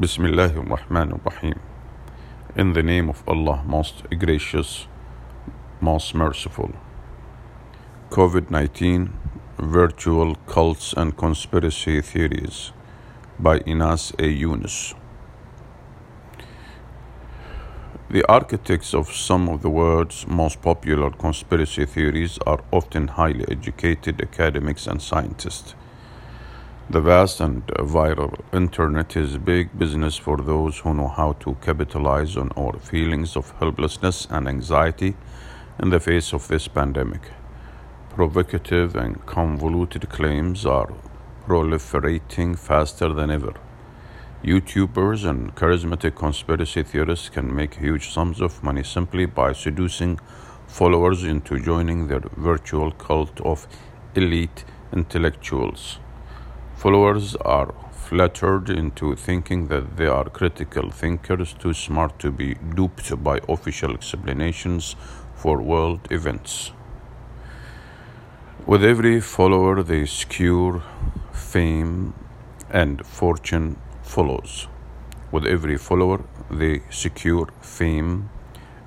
Bismillah ar-Rahman ar-Rahim. In the name of Allah, most gracious, most merciful. COVID 19 Virtual Cults and Conspiracy Theories by Inas A. Yunus. The architects of some of the world's most popular conspiracy theories are often highly educated academics and scientists. The vast and viral internet is big business for those who know how to capitalize on our feelings of helplessness and anxiety in the face of this pandemic. Provocative and convoluted claims are proliferating faster than ever. YouTubers and charismatic conspiracy theorists can make huge sums of money simply by seducing followers into joining their virtual cult of elite intellectuals. Followers are flattered into thinking that they are critical thinkers too smart to be duped by official explanations for world events. With every follower, they secure fame and fortune follows. With every follower, they secure fame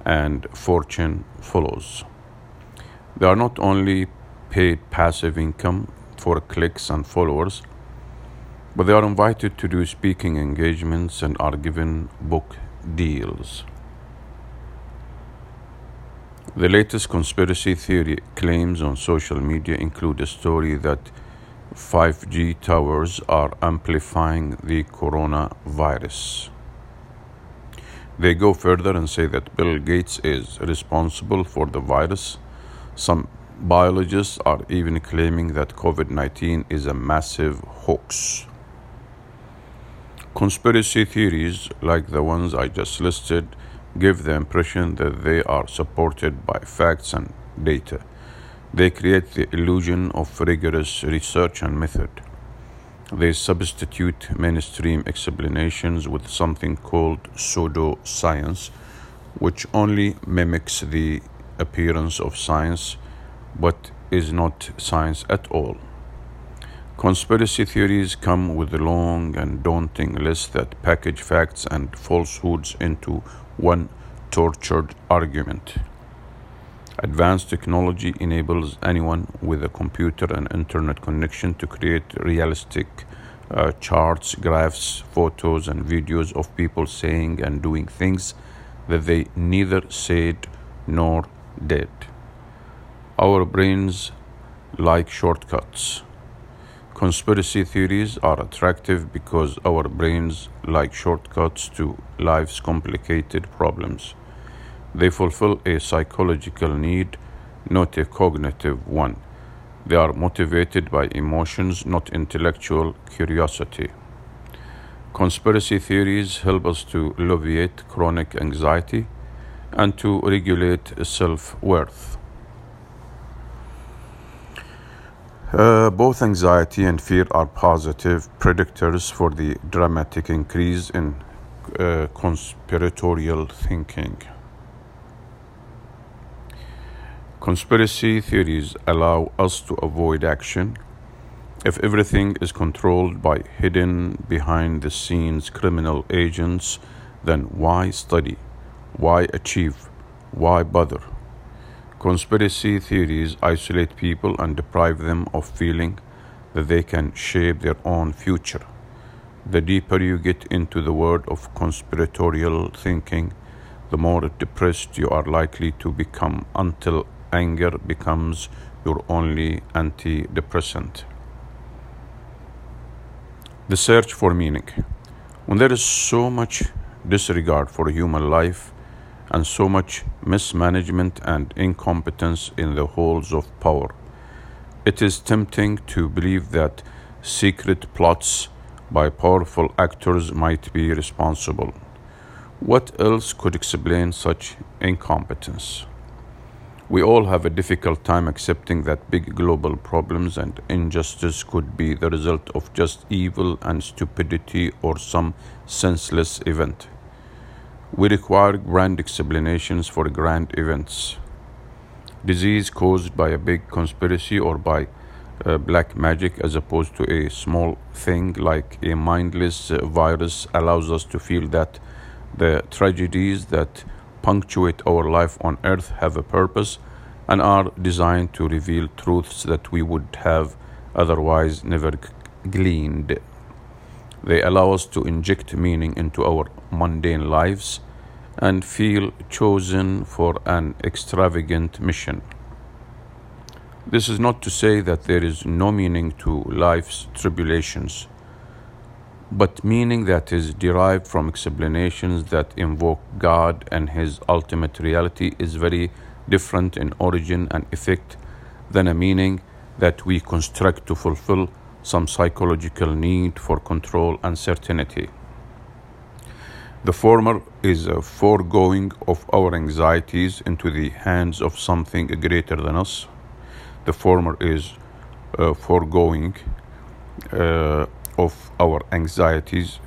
and fortune follows. They are not only paid passive income for clicks and followers, but they are invited to do speaking engagements and are given book deals. The latest conspiracy theory claims on social media include a story that 5G towers are amplifying the coronavirus. They go further and say that Bill Gates is responsible for the virus. Some biologists are even claiming that COVID 19 is a massive hoax. Conspiracy theories, like the ones I just listed, give the impression that they are supported by facts and data. They create the illusion of rigorous research and method. They substitute mainstream explanations with something called pseudoscience, which only mimics the appearance of science but is not science at all. Conspiracy theories come with a long and daunting list that package facts and falsehoods into one tortured argument. Advanced technology enables anyone with a computer and internet connection to create realistic uh, charts, graphs, photos, and videos of people saying and doing things that they neither said nor did. Our brains like shortcuts. Conspiracy theories are attractive because our brains like shortcuts to life's complicated problems. They fulfill a psychological need, not a cognitive one. They are motivated by emotions, not intellectual curiosity. Conspiracy theories help us to alleviate chronic anxiety and to regulate self worth. Uh, both anxiety and fear are positive predictors for the dramatic increase in uh, conspiratorial thinking. Conspiracy theories allow us to avoid action. If everything is controlled by hidden behind the scenes criminal agents, then why study? Why achieve? Why bother? Conspiracy theories isolate people and deprive them of feeling that they can shape their own future. The deeper you get into the world of conspiratorial thinking, the more depressed you are likely to become until anger becomes your only antidepressant. The search for meaning. When there is so much disregard for human life, and so much mismanagement and incompetence in the halls of power. It is tempting to believe that secret plots by powerful actors might be responsible. What else could explain such incompetence? We all have a difficult time accepting that big global problems and injustice could be the result of just evil and stupidity or some senseless event. We require grand explanations for grand events. Disease caused by a big conspiracy or by uh, black magic as opposed to a small thing like a mindless uh, virus allows us to feel that the tragedies that punctuate our life on earth have a purpose and are designed to reveal truths that we would have otherwise never gleaned. They allow us to inject meaning into our mundane lives and feel chosen for an extravagant mission. This is not to say that there is no meaning to life's tribulations, but meaning that is derived from explanations that invoke God and His ultimate reality is very different in origin and effect than a meaning that we construct to fulfill some psychological need for control and certainty. The former is a foregoing of our anxieties into the hands of something greater than us. The former is a foregoing uh, of our anxieties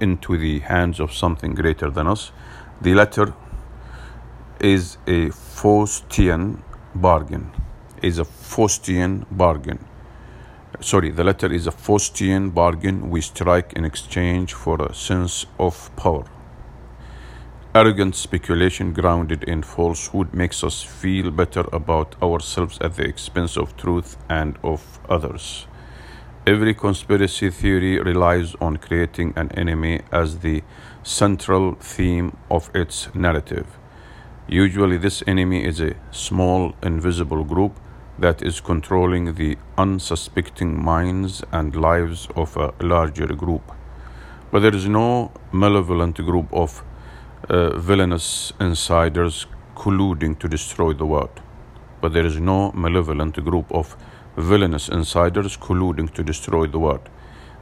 into the hands of something greater than us. The latter is a Faustian bargain. Is a Faustian bargain sorry, the letter is a Faustian bargain we strike in exchange for a sense of power. Arrogant speculation grounded in falsehood makes us feel better about ourselves at the expense of truth and of others. Every conspiracy theory relies on creating an enemy as the central theme of its narrative. Usually, this enemy is a small, invisible group that is controlling the unsuspecting minds and lives of a larger group. But there is no malevolent group of uh, villainous insiders colluding to destroy the world. But there is no malevolent group of villainous insiders colluding to destroy the world.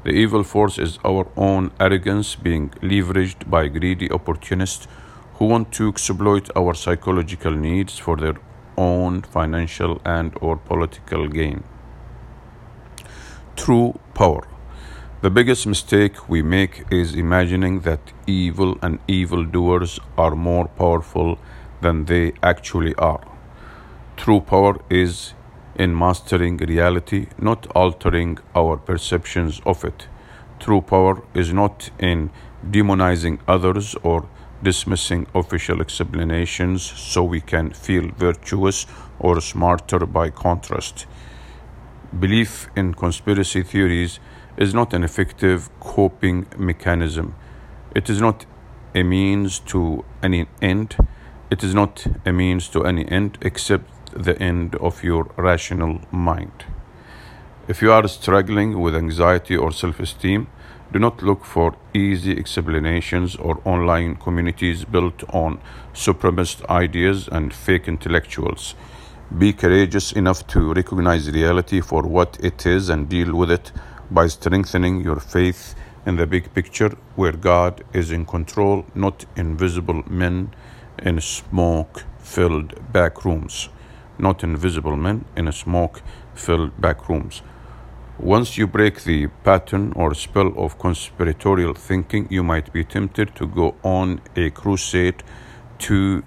The evil force is our own arrogance being leveraged by greedy opportunists who want to exploit our psychological needs for their own financial and or political gain. True power. The biggest mistake we make is imagining that evil and evildoers are more powerful than they actually are. True power is in mastering reality, not altering our perceptions of it. True power is not in demonizing others or dismissing official explanations so we can feel virtuous or smarter by contrast. Belief in conspiracy theories is not an effective coping mechanism. It is not a means to any end. It is not a means to any end except the end of your rational mind. If you are struggling with anxiety or self esteem, do not look for easy explanations or online communities built on supremacist ideas and fake intellectuals. Be courageous enough to recognize reality for what it is and deal with it by strengthening your faith in the big picture where God is in control, not invisible men in smoke filled back rooms. Not invisible men in smoke filled back rooms. Once you break the pattern or spell of conspiratorial thinking, you might be tempted to go on a crusade to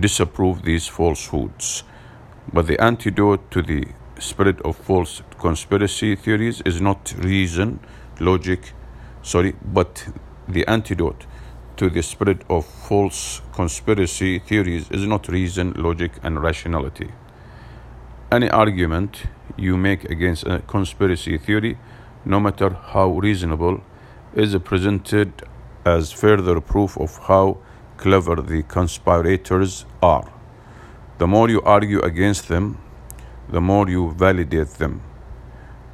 disapprove these falsehoods. But the antidote to the spread of false conspiracy theories is not reason, logic, sorry, but the antidote to the spread of false conspiracy theories is not reason, logic, and rationality. Any argument you make against a conspiracy theory, no matter how reasonable, is presented as further proof of how clever the conspirators are. The more you argue against them, the more you validate them.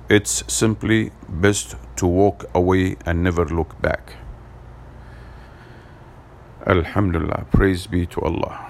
It's simply best to walk away and never look back. Alhamdulillah, praise be to Allah.